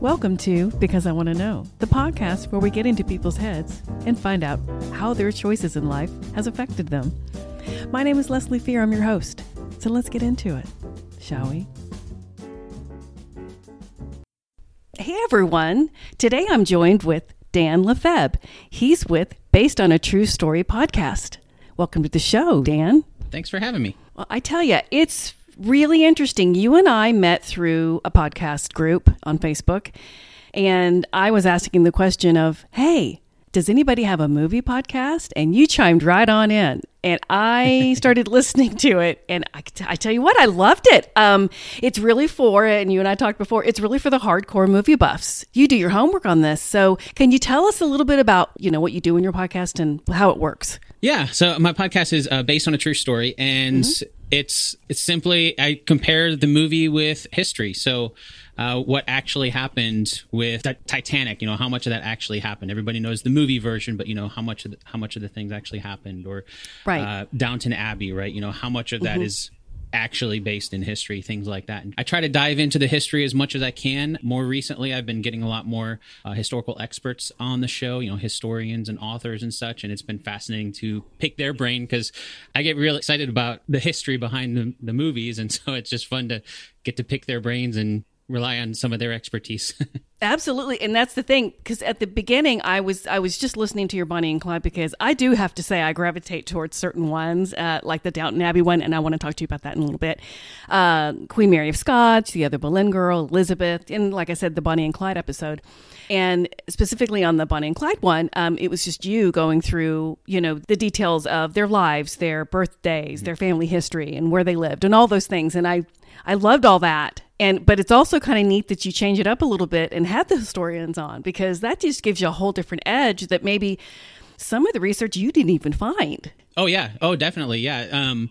Welcome to Because I Want to Know, the podcast where we get into people's heads and find out how their choices in life has affected them. My name is Leslie Fear. I'm your host. So let's get into it, shall we? Hey everyone. Today I'm joined with Dan Lefebvre. He's with Based on a True Story podcast. Welcome to the show, Dan. Thanks for having me. Well, I tell you, it's really interesting. You and I met through a podcast group on Facebook, and I was asking the question of, hey, does anybody have a movie podcast? And you chimed right on in. And I started listening to it. And I, I, tell you what, I loved it. Um, it's really for, and you and I talked before, it's really for the hardcore movie buffs. You do your homework on this. So can you tell us a little bit about, you know, what you do in your podcast and how it works? Yeah. So my podcast is uh, based on a true story. And mm-hmm. It's, it's simply, I compare the movie with history. So uh, what actually happened with Titanic. You know, how much of that actually happened. Everybody knows the movie version, but you know how much of the, how much of the things actually happened, or right. uh, Downton Abbey, right? You know, how much of that mm-hmm. is actually based in history, things like that. And I try to dive into the history as much as I can. More recently, I've been getting a lot more uh, historical experts on the show, you know, historians and authors and such. And it's been fascinating to pick their brain because I get real excited about the history behind the, the movies. And so it's just fun to get to pick their brains and rely on some of their expertise. Absolutely, and that's the thing because at the beginning, I was I was just listening to your Bonnie and Clyde because I do have to say I gravitate towards certain ones, uh, like the Downton Abbey one, and I want to talk to you about that in a little bit. Uh, Queen Mary of Scots, the other Boleyn girl, Elizabeth, and like I said, the Bonnie and Clyde episode. And specifically on the Bonnie and Clyde one, um, it was just you going through, you know, the details of their lives, their birthdays, their family history, and where they lived, and all those things. And I I loved all that. And but it's also kind of neat that you change it up a little bit and have the historians on because that just gives you a whole different edge that maybe some of the research you didn't even find. Oh yeah. Oh definitely. Yeah. Um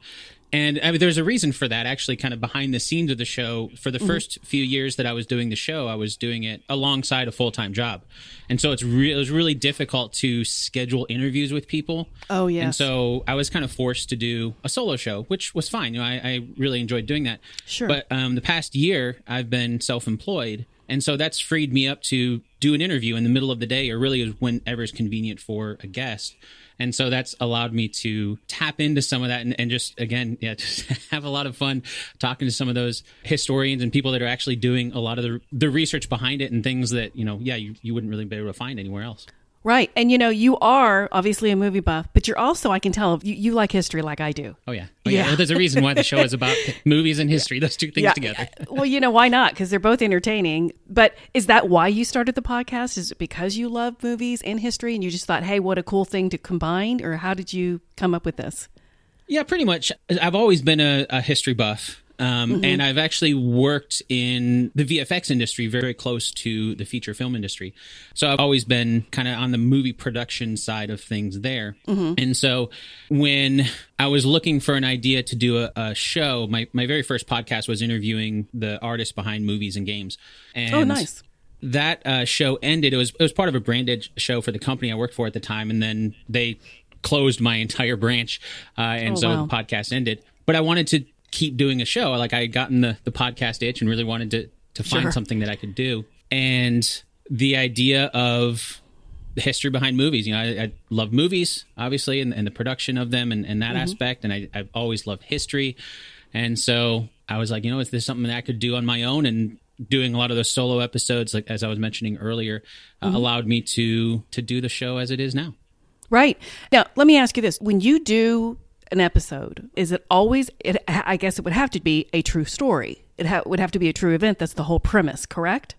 and I mean, there's a reason for that, actually, kind of behind the scenes of the show. For the mm-hmm. first few years that I was doing the show, I was doing it alongside a full time job. And so it's re- it was really difficult to schedule interviews with people. Oh, yeah. And so I was kind of forced to do a solo show, which was fine. You know, I, I really enjoyed doing that. Sure. But um, the past year, I've been self employed. And so that's freed me up to do an interview in the middle of the day or really whenever is convenient for a guest. And so that's allowed me to tap into some of that and, and just, again, yeah, just have a lot of fun talking to some of those historians and people that are actually doing a lot of the, the research behind it and things that, you know, yeah, you, you wouldn't really be able to find anywhere else. Right. And you know, you are obviously a movie buff, but you're also, I can tell, you, you like history like I do. Oh, yeah. Oh, yeah. yeah. There's a reason why the show is about movies and history, those two things yeah. together. well, you know, why not? Because they're both entertaining. But is that why you started the podcast? Is it because you love movies and history and you just thought, hey, what a cool thing to combine? Or how did you come up with this? Yeah, pretty much. I've always been a, a history buff. Um, mm-hmm. And I've actually worked in the VFX industry very close to the feature film industry. So I've always been kind of on the movie production side of things there. Mm-hmm. And so when I was looking for an idea to do a, a, show, my, my very first podcast was interviewing the artists behind movies and games. And oh, nice that uh, show ended. It was it was part of a branded show for the company I worked for at the time, and then they closed my entire branch, uh, and oh, so wow. the podcast ended. But I wanted to keep doing a show. Like I had gotten the, the podcast itch and really wanted to, to find sure. something that I could do. And the idea of the history behind movies, you know, I, I love movies, obviously, and, and, the production of them and, and that mm-hmm. aspect. And I, I've always loved history. And so I was like, you know, is this something that I could do on my own? And doing a lot of those solo episodes, like as I was mentioning earlier, uh, mm-hmm. allowed me to to do the show as it is now. Right. Now, let me ask you this. When you do an episode? Is it always? It, I guess it would have to be a true story. It ha- would have to be a true event. That's the whole premise, correct?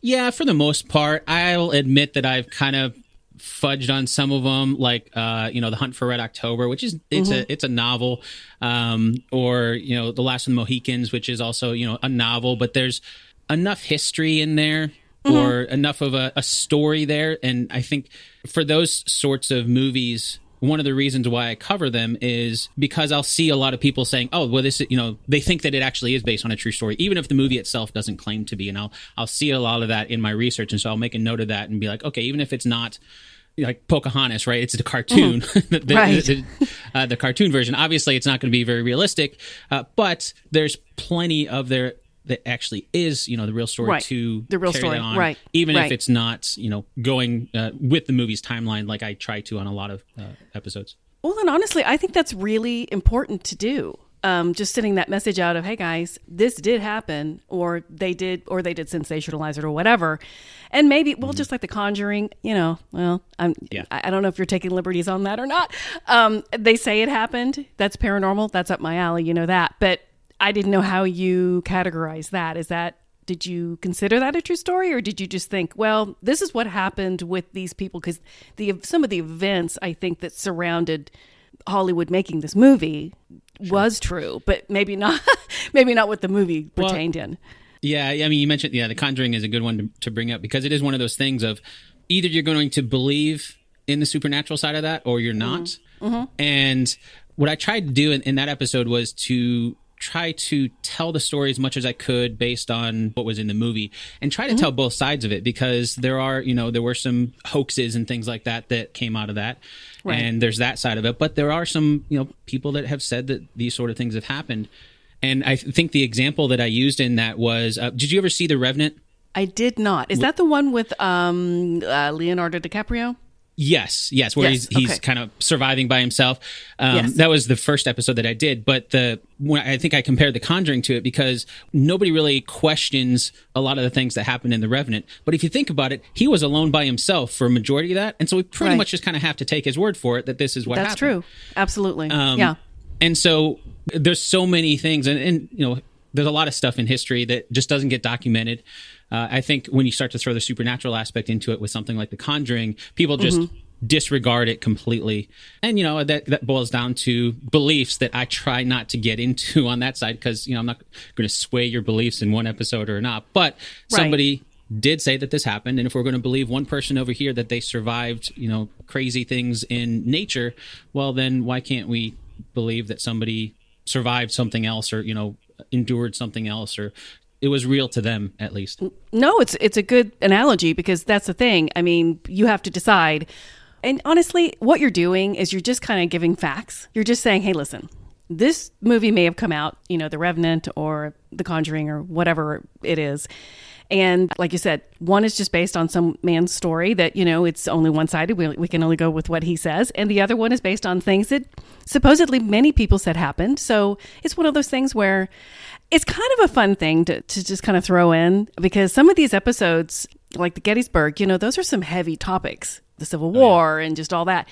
Yeah, for the most part, I'll admit that I've kind of fudged on some of them, like uh, you know, the Hunt for Red October, which is it's mm-hmm. a it's a novel, um, or you know, the Last of the Mohicans, which is also you know a novel, but there's enough history in there mm-hmm. or enough of a, a story there, and I think for those sorts of movies one of the reasons why I cover them is because I'll see a lot of people saying, "Oh, well, this, you know, they think that it actually is based on a true story, even if the movie itself doesn't claim to be." And I'll I'll see a lot of that in my research, and so I'll make a note of that and be like, "Okay, even if it's not." like Pocahontas, right? It's the cartoon, mm-hmm. the, right. the, uh, the, cartoon version. Obviously, it's not going to be very realistic, uh, but there's plenty of their that actually is you know the real story Right. to The real carry story, on, right, even right. if it's not you know going uh, with the movie's timeline like I try to on a lot of uh, episodes. Well, and honestly, I think that's really important to do. Um, just sending that message out of, "Hey guys, this did happen," or they did, or they did sensationalize it, or whatever. And maybe, well, just like The Conjuring, you know, well, I'm, Yeah. I I don't know if you're taking liberties on that or not. Um, they say it happened. That's paranormal. That's up my alley. You know that. But I didn't know how you categorize that. Is that did you consider that a true story, or did you just think, well, this is what happened with these people? Because the some of the events I think that surrounded Hollywood making this movie was true, but maybe not. maybe not what the movie pertained in. Yeah, I mean, you mentioned yeah, The Conjuring is a good one to, to bring up because it is one of those things of either you're going to believe in the supernatural side of that or you're not. Mm-hmm. Mm-hmm. And what I tried to do in, in that episode was to try to tell the story as much as I could based on what was in the movie and try to tell both sides of it because there are, you know, there were some hoaxes and things like that that came out of that. Right. And there's that side of it, but there are some, you know, people that have said that these sort of things have happened. And I th- think the example that I used in that was, uh, did you ever see The Revenant? I did not. Is that the one with um, uh, Leonardo DiCaprio? Yes, yes, where Yes, he's he's okay. kind of surviving by himself. Um, Yes. That was the first episode that I did, but the when I think I compared The Conjuring to it because nobody really questions a lot of the things that happened in The Revenant. But if you think about it, he was alone by himself for a majority of that, and so we pretty Right. much just kind of have to take his word for it that this is what happened. That's happened. true. Absolutely. Um, yeah. And so there's so many things, and, and you know, there's a lot of stuff in history that just doesn't get documented. Uh, I think when you start to throw the supernatural aspect into it with something like The Conjuring, people just disregard it completely. And you know that that boils down to beliefs that I try not to get into on that side because you know I'm not going to sway your beliefs in one episode or not. But Right. somebody did say that this happened and if we're going to believe one person over here that they survived you know crazy things in nature well then why can't we believe that somebody survived something else or you know endured something else or it was real to them at least No, it's it's a good analogy because that's the thing. I mean, you have to decide. And honestly, what you're doing is you're just kind of giving facts. You're just saying, "Hey, listen. This movie may have come out, you know, The Revenant or The Conjuring or whatever it is." And like you said, one is just based on some man's story that, you know, it's only one sided. We, we can only go with what he says. And the other one is based on things that supposedly many people said happened. So it's one of those things where it's kind of a fun thing to, to just kind of throw in because some of these episodes, like the Gettysburg, you know, those are some heavy topics, the Civil War and just all that.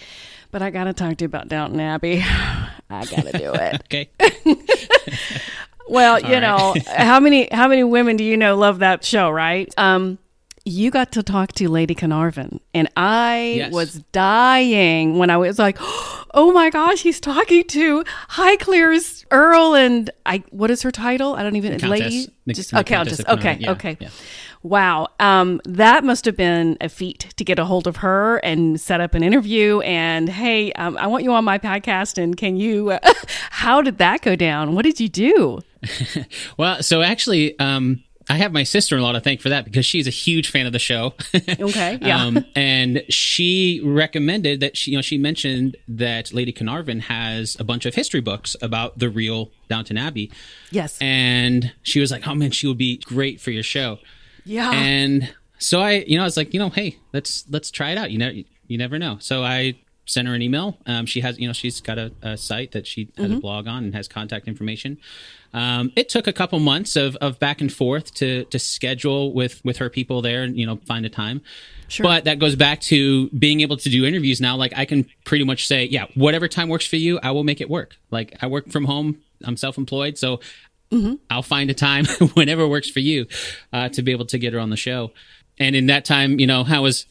But I got to talk to you about Downton Abbey. I got to do it. okay Well, you know, how many how many women do you know love that show, right? Um you got to talk to Lady Carnarvon, and I Yes. was dying when I was like, "Oh my gosh, he's talking to Highclere's Earl and I what is her title? I don't even Countess. lady The- just Countess Countess. of Okay, yeah, okay. yeah. Wow. Um, that must have been a feat to get a hold of her and set up an interview. And hey, um, I want you on my podcast. And can you, how did that go down? What did you do? well so actually um I have my sister-in-law to thank for that because she's a huge fan of the show. Okay, yeah. um, and she recommended that she, you know, she mentioned that Lady Carnarvon has a bunch of history books about the real Downton Abbey, Yes. and she was like, "Oh man, she would be great for your show." yeah. And so I, you know, I was like, you know, hey, let's let's try it out. You know, you never know. So I sent her an email. Um, she has, you know, she's got a, a site that she has a blog on and has contact information. Um, it took a couple months of, of back and forth to to schedule with with her people there and you know find a time. Sure. But that goes back to being able to do interviews now. Like I can pretty much say, yeah, whatever time works for you, I will make it work. Like I work from home. I'm self employed, so I'll find a time whenever works for you uh, to be able to get her on the show. And in that time, you know, I was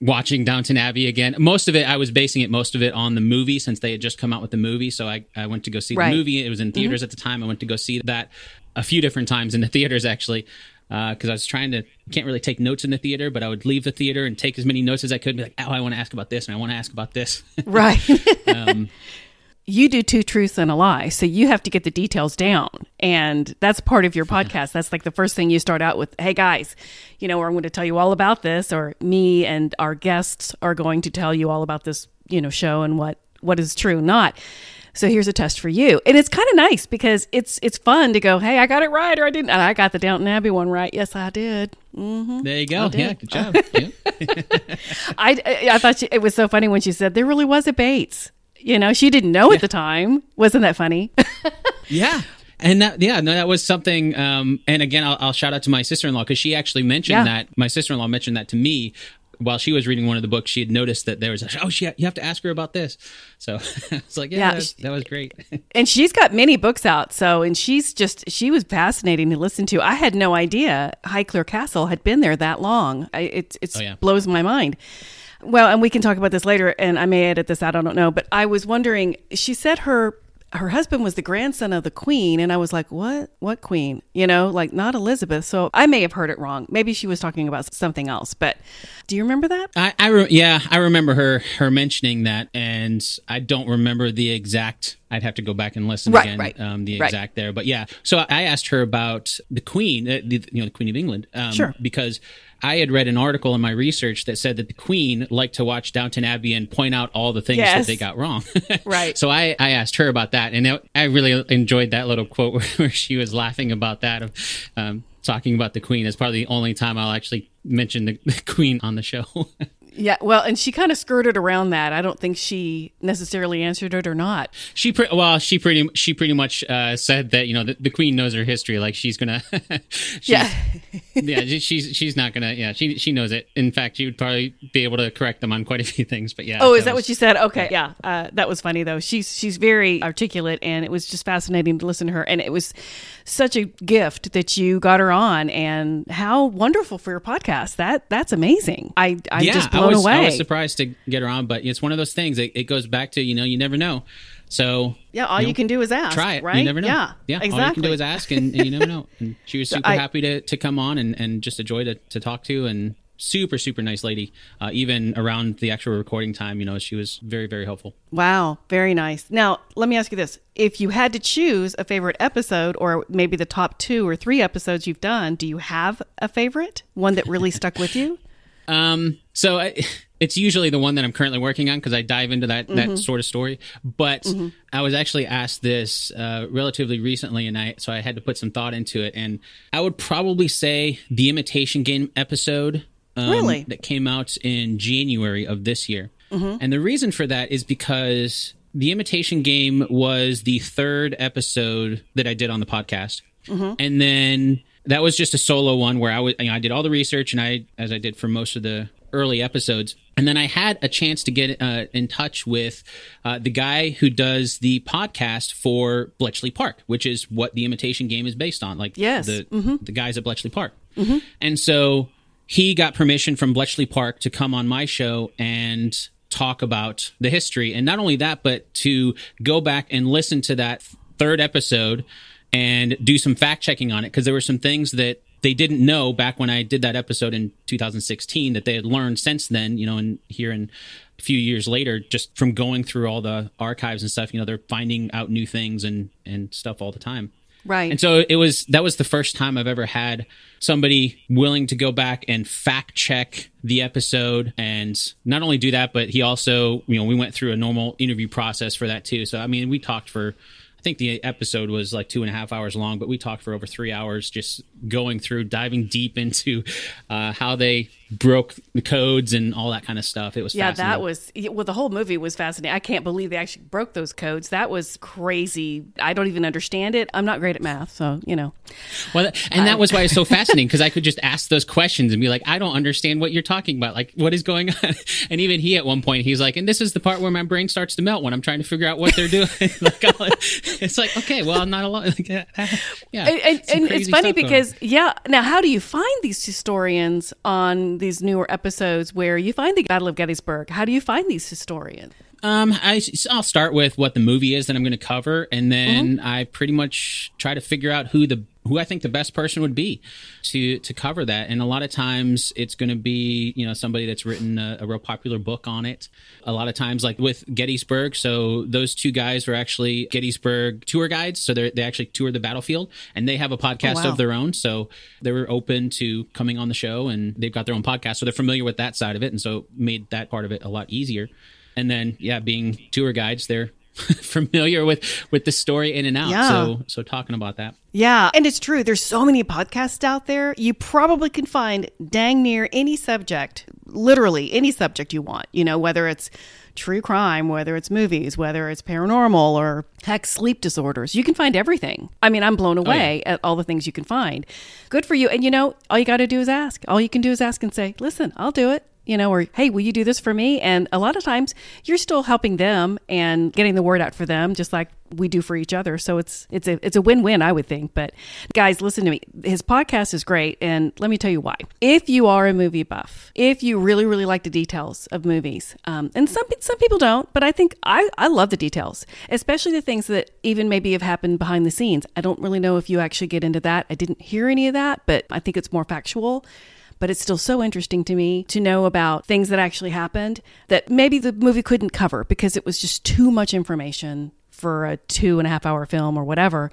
watching Downton Abbey again. Most of it, I was basing it most of it on the movie since they had just come out with the movie. So I, I went to go see Right. the movie. It was in theaters at the time. I went to go see that a few different times in the theaters actually. Because I was trying to, can't really take notes in the theater, but I would leave the theater and take as many notes as I could. And be like, oh, I want to ask about this, and I want to ask about this. right. um, you do two truths and a lie. So you have to get the details down. And that's part of your podcast. That's like the first thing you start out with. Hey guys, you know, I'm going to tell you all about this, or me and our guests are going to tell you all about this, you know, show and what, what is true, not. So here's a test for you. And it's kind of nice because it's it's fun to go, hey, I got it right or I didn't. And I got the Downton Abbey one right. Yes, I did. Mm-hmm. There you go. Yeah, good job. Yeah. I, I thought she, it was so funny when she said there really was a Bates. You know, she didn't know at the time. Wasn't that funny? Yeah. And that, yeah, no, that was something. Um, and again, I'll, I'll shout out to my sister in law because she actually mentioned Yeah. that. My sister in law mentioned that to me while she was reading one of the books. She had noticed that there was, a, oh, she, you have to ask her about this. So it's like, yeah, Yeah, that, was, that was great. and she's got many books out. So, and she's just, she was fascinating to listen to. I had no idea Highclere Castle had been there that long. I, it it's Oh, yeah. blows my mind. Well, and we can talk about this later, and I may edit this out. I don't know, but I was wondering. She said her her husband was the grandson of the queen, and I was like, "What? What queen? You know, like not Elizabeth." So I may have heard it wrong. Maybe she was talking about something else. But do you remember that? I, I re- yeah, I remember her her mentioning that, and I don't remember the exact. I'd have to go back and listen Right, again, right, um, the right. exact there. But yeah, so I asked her about the Queen, uh, the, you know, the Queen of England, um, Sure. because I had read an article in my research that said that the Queen liked to watch Downton Abbey and point out all the things Yes. that they got wrong. Right. So I, I asked her about that, and I really enjoyed that little quote where, where she was laughing about that of um, talking about the Queen. It's probably the only time I'll actually mention the, the Queen on the show. Yeah. Well, and she kind of skirted around that. I don't think she necessarily answered it or not. She pre- well, she pretty she pretty much uh, said that you know the, the queen knows her history. Like she's gonna, she's, Yeah. yeah, she's she's not gonna, yeah, she she knows it. In fact, she would probably be able to correct them on quite a few things. But yeah. Oh, is that was- what she said? Okay, yeah, uh, that was funny though. She's she's very articulate, and it was just fascinating to listen to her. And it was such a gift that you got her on, and how wonderful for your podcast. That that's amazing. I I'm yeah, just blown was away. I was surprised to get her on, but it's one of those things. It, it goes back to you know you never know. So yeah, all you, know, can do is ask. try it. right? You never know. Yeah, yeah. exactly. All you can do is ask, and, and you never know. And she was super I- happy to, to come on and, and just a joy to, to talk to, and super super nice lady. Uh, even around the actual recording time, you know, she was very very helpful. Wow, very nice. Now, let me ask you this. If you had to choose a favorite episode or maybe the top 2 or 3 episodes you've done, do you have a favorite? One that really stuck with you? Um, so I, it's usually the one that I'm currently working on because I dive into that Mm-hmm. that sort of story. But I was actually asked this uh, relatively recently, and I so I had to put some thought into it. And I would probably say the Imitation Game episode, um, Really? that came out in January of this year. Mm-hmm. And the reason for that is because the Imitation Game was the third episode that I did on the podcast, Mm-hmm. and then that was just a solo one where I was you know, I did all the research and I as I did for most of the early episodes, and then I had a chance to get uh, in touch with uh, the guy who does the podcast for Bletchley Park, which is what the Imitation Game is based on. Like Yes. the the guys at Bletchley Park, and so he got permission from Bletchley Park to come on my show and talk about the history. And not only that, but to go back and listen to that third episode and do some fact checking on it because there were some things that they didn't know back when I did that episode in 2016 that they had learned since then, you know, and here in a few years later, just from going through all the archives and stuff, you know, they're finding out new things and, and stuff all the time. Right. And so it was that was the first time I've ever had somebody willing to go back and fact check the episode and not only do that, but he also, you know, we went through a normal interview process for that too. So I mean we talked for I think the episode was like two and a half hours long, but we talked for over three hours, just going through, diving deep into uh, how they broke the codes and all that kind of stuff. It was Yeah, that was well. The whole movie was fascinating. I can't believe they actually broke those codes. That was crazy. I don't even understand it. I'm not great at math, so you know. Well, and that was why it's so fascinating because I could just ask those questions and be like, I don't understand what you're talking about. Like, what is going on? And even he, at one point, he's like, and this is the part where my brain starts to melt when I'm trying to figure out what they're doing. like, it's like, okay, well, I'm not alone. Like, yeah. And, and, it's funny because yeah. Now, how do you find these historians on these newer episodes where you find the Battle of Gettysburg? How do you find these historians? Um, I, I'll start with what the movie is that I'm going to cover, and then Mm-hmm. I pretty much try to figure out who the who I think the best person would be to to cover that. And a lot of times it's going to be you know somebody that's written a, a real popular book on it. A lot of times, like with Gettysburg, so those two guys were actually Gettysburg tour guides, so they they actually tour the battlefield, and they have a podcast Oh, wow. of their own. So they were open to coming on the show, and they've got their own podcast, so they're familiar with that side of it, and so made that part of it a lot easier. And then, yeah, being tour guides, they're familiar with with the story in and out. Yeah. So so talking about that. Yeah, and it's true. There's so many podcasts out there. You probably can find dang near any subject, literally any subject you want. You know, whether it's true crime, whether it's movies, whether it's paranormal or heck, sleep disorders. You can find everything. I mean, I'm blown oh, away at all the things you can find. Good for you. And you know, all you got to do is ask. All you can do is ask and say, listen, I'll do it you know, or hey, will you do this for me? And a lot of times you're still helping them and getting the word out for them, just like we do for each other. So it's it's a it's a win win, I would think. But guys, listen to me. His podcast is great, and let me tell you why. If you are a movie buff, if you really really like the details of movies, um, and some some people don't, but I think I I love the details, especially the things that even maybe have happened behind the scenes. I don't really know if you actually get into that. I didn't hear any of that, but I think it's more factual but it's still so interesting to me to know about things that actually happened that maybe the movie couldn't cover because it was just too much information for a two and a half hour film or whatever.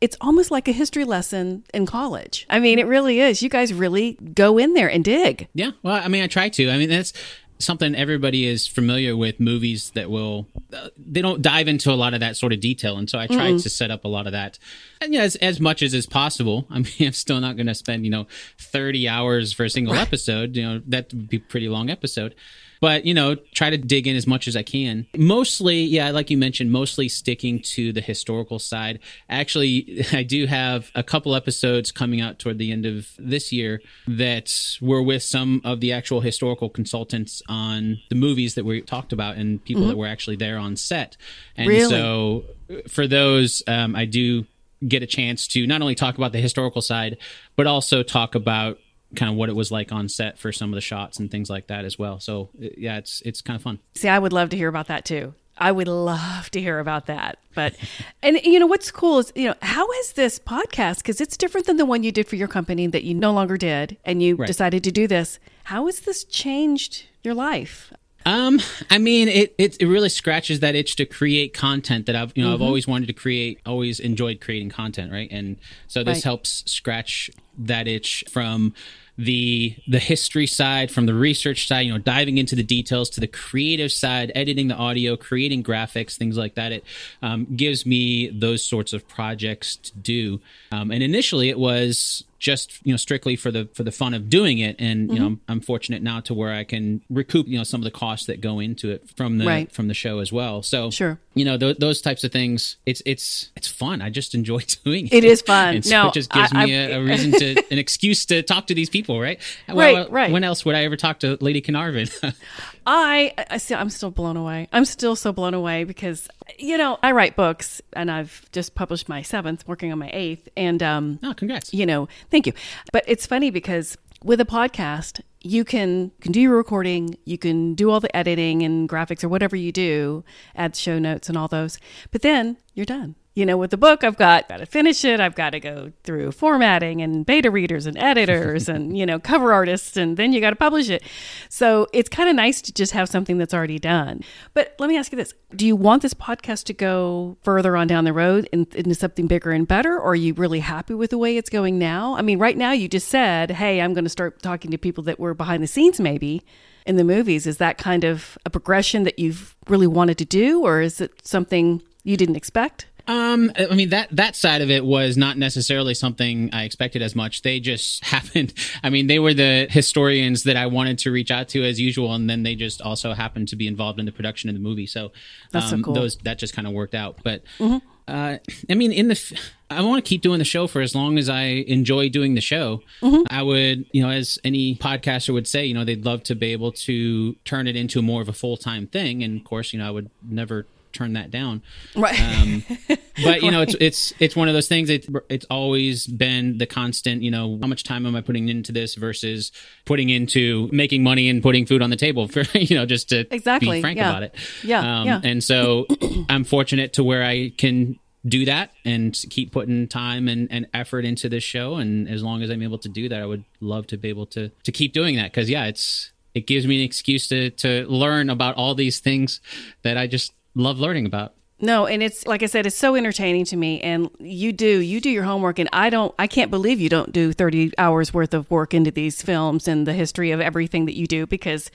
It's almost like a history lesson in college. I mean, it really is. You guys really go in there and dig. Yeah. Well, I mean, I try to. I mean, that's something everybody is familiar with movies that will uh, they don't dive into a lot of that sort of detail. And so i tried mm to set up a lot of that. And yeah, as, as much as is possible. I mean i'm still not going to spend you know 30 hours for a single right. episode. You know that would be a pretty long episode but you know try to dig in as much as i can mostly yeah like you mentioned mostly sticking to the historical side actually i do have a couple episodes coming out toward the end of this year that were with some of the actual historical consultants on the movies that we talked about and people mm-hmm. that were actually there on set and really? so for those um, i do get a chance to not only talk about the historical side but also talk about kind of what it was like on set for some of the shots and things like that as well. So uh, yeah, it's it's kind of fun. See, I would love to hear about that too. I would love to hear about that. But and you know what's cool is you know how is this podcast because it's different than the one you did for your company that you no longer did and you right. decided to do this. How has this changed your life? Um, I mean, it, it, it really scratches that itch to create content that I've you know mm-hmm. I've always wanted to create, always enjoyed creating content, right? And so this right. helps scratch that itch from the the history side from the research side you know diving into the details to the creative side editing the audio creating graphics things like that it um, gives me those sorts of projects to do um, and initially it was just you know strictly for the for the fun of doing it. And you mm-hmm. know I'm, I'm, fortunate now to where i can recoup you know some of the costs that go into it from the right. from the show as well. So sure. you know th- those types of things it's it's it's fun. I just enjoy doing it it is fun. And no it just gives I, me a, a, reason to an excuse to talk to these people right? Right well, right. when else would i ever talk to lady Carnarvon I, I see, I'm still blown away. I'm still so blown away because, you know, I write books and I've just published my seventh, working on my eighth. And, um, oh, congrats. You know, thank you. But it's funny because with a podcast, you can can do your recording, you can do all the editing and graphics or whatever you do, add show notes and all those. But then you're done you know, with the book, I've got, got to finish it. I've got to go through formatting and beta readers and editors and, you know, cover artists, and then you got to publish it. So it's kind of nice to just have something that's already done. But let me ask you this Do you want this podcast to go further on down the road into something bigger and better? Or are you really happy with the way it's going now? I mean, right now you just said, hey, I'm going to start talking to people that were behind the scenes maybe in the movies. Is that kind of a progression that you've really wanted to do, or is it something you didn't expect? Um, I mean that that side of it was not necessarily something I expected as much. They just happened. I mean, they were the historians that I wanted to reach out to as usual, and then they just also happened to be involved in the production of the movie. So, That's um, so cool. those that just kind of worked out. But mm-hmm. uh, I mean, in the I want to keep doing the show for as long as I enjoy doing the show. Mm-hmm. I would, you know, as any podcaster would say, you know, they'd love to be able to turn it into more of a full time thing. And of course, you know, I would never turn that down. Right. Um, but you know, it's it's it's one of those things. It, it's always been the constant. You know, how much time am I putting into this versus putting into making money and putting food on the table for you know just to exactly be frank yeah. about it. Yeah. Um, yeah. And so I'm fortunate to where I can do that and keep putting time and, and effort into this show and as long as i'm able to do that i would love to be able to to keep doing that because yeah it's it gives me an excuse to to learn about all these things that i just love learning about. No, and it's like I said, it's so entertaining to me. And you do, you do your homework, and I don't, I can't believe you don't do 30 hours worth of work into these films and the history of everything that you do because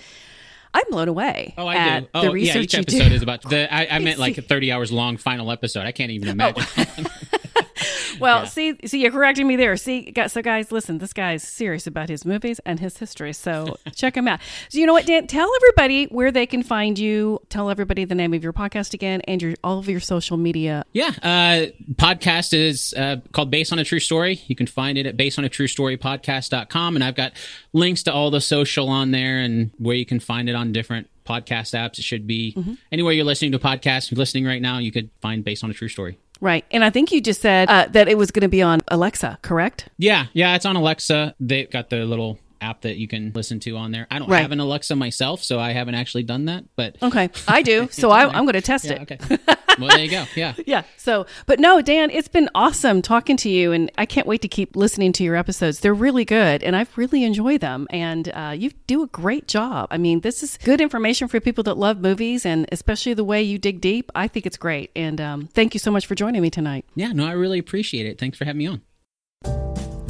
I'm blown away. Oh, I do. The Oh, yeah. Each episode is about the. I, I meant like a thirty hours long final episode. I can't even oh. imagine. Well, see, see, you're correcting me there. See, so guys, listen, this guy's serious about his movies and his history. So check him out. So you know what, Dan? Tell everybody where they can find you. Tell everybody the name of your podcast again and your all of your social media. Yeah, uh, podcast is uh, called Based on a True Story. You can find it at basedonatruestorypodcast.com. And I've got links to all the social on there and where you can find it on different podcast apps. It should be anywhere you're listening to podcasts. If you're listening right now, you could find Based on a True Story. Right. And I think you just said uh, that it was going to be on Alexa, correct? Yeah, yeah, it's on Alexa. They've got the little app that you can listen to on there. I don't Right. have an Alexa myself, so I haven't actually done that. But Okay. I do. So I, I'm going to test yeah, it. okay. well, there you go. Yeah. Yeah. So, but no, Dan, it's been awesome talking to you, and I can't wait to keep listening to your episodes. They're really good, and I've really enjoyed them. And uh, you do a great job. I mean, this is good information for people that love movies, and especially the way you dig deep. I think it's great. And um, thank you so much for joining me tonight. Yeah, no, I really appreciate it. Thanks for having me on.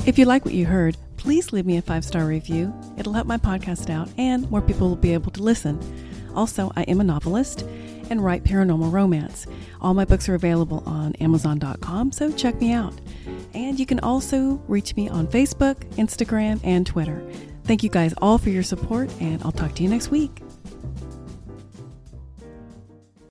If you like what you heard, please leave me a five star review. It'll help my podcast out, and more people will be able to listen. Also, I am a novelist and write paranormal romance. All my books are available on Amazon.com, so check me out. And you can also reach me on Facebook, Instagram, and Twitter. Thank you guys all for your support, and I'll talk to you next week.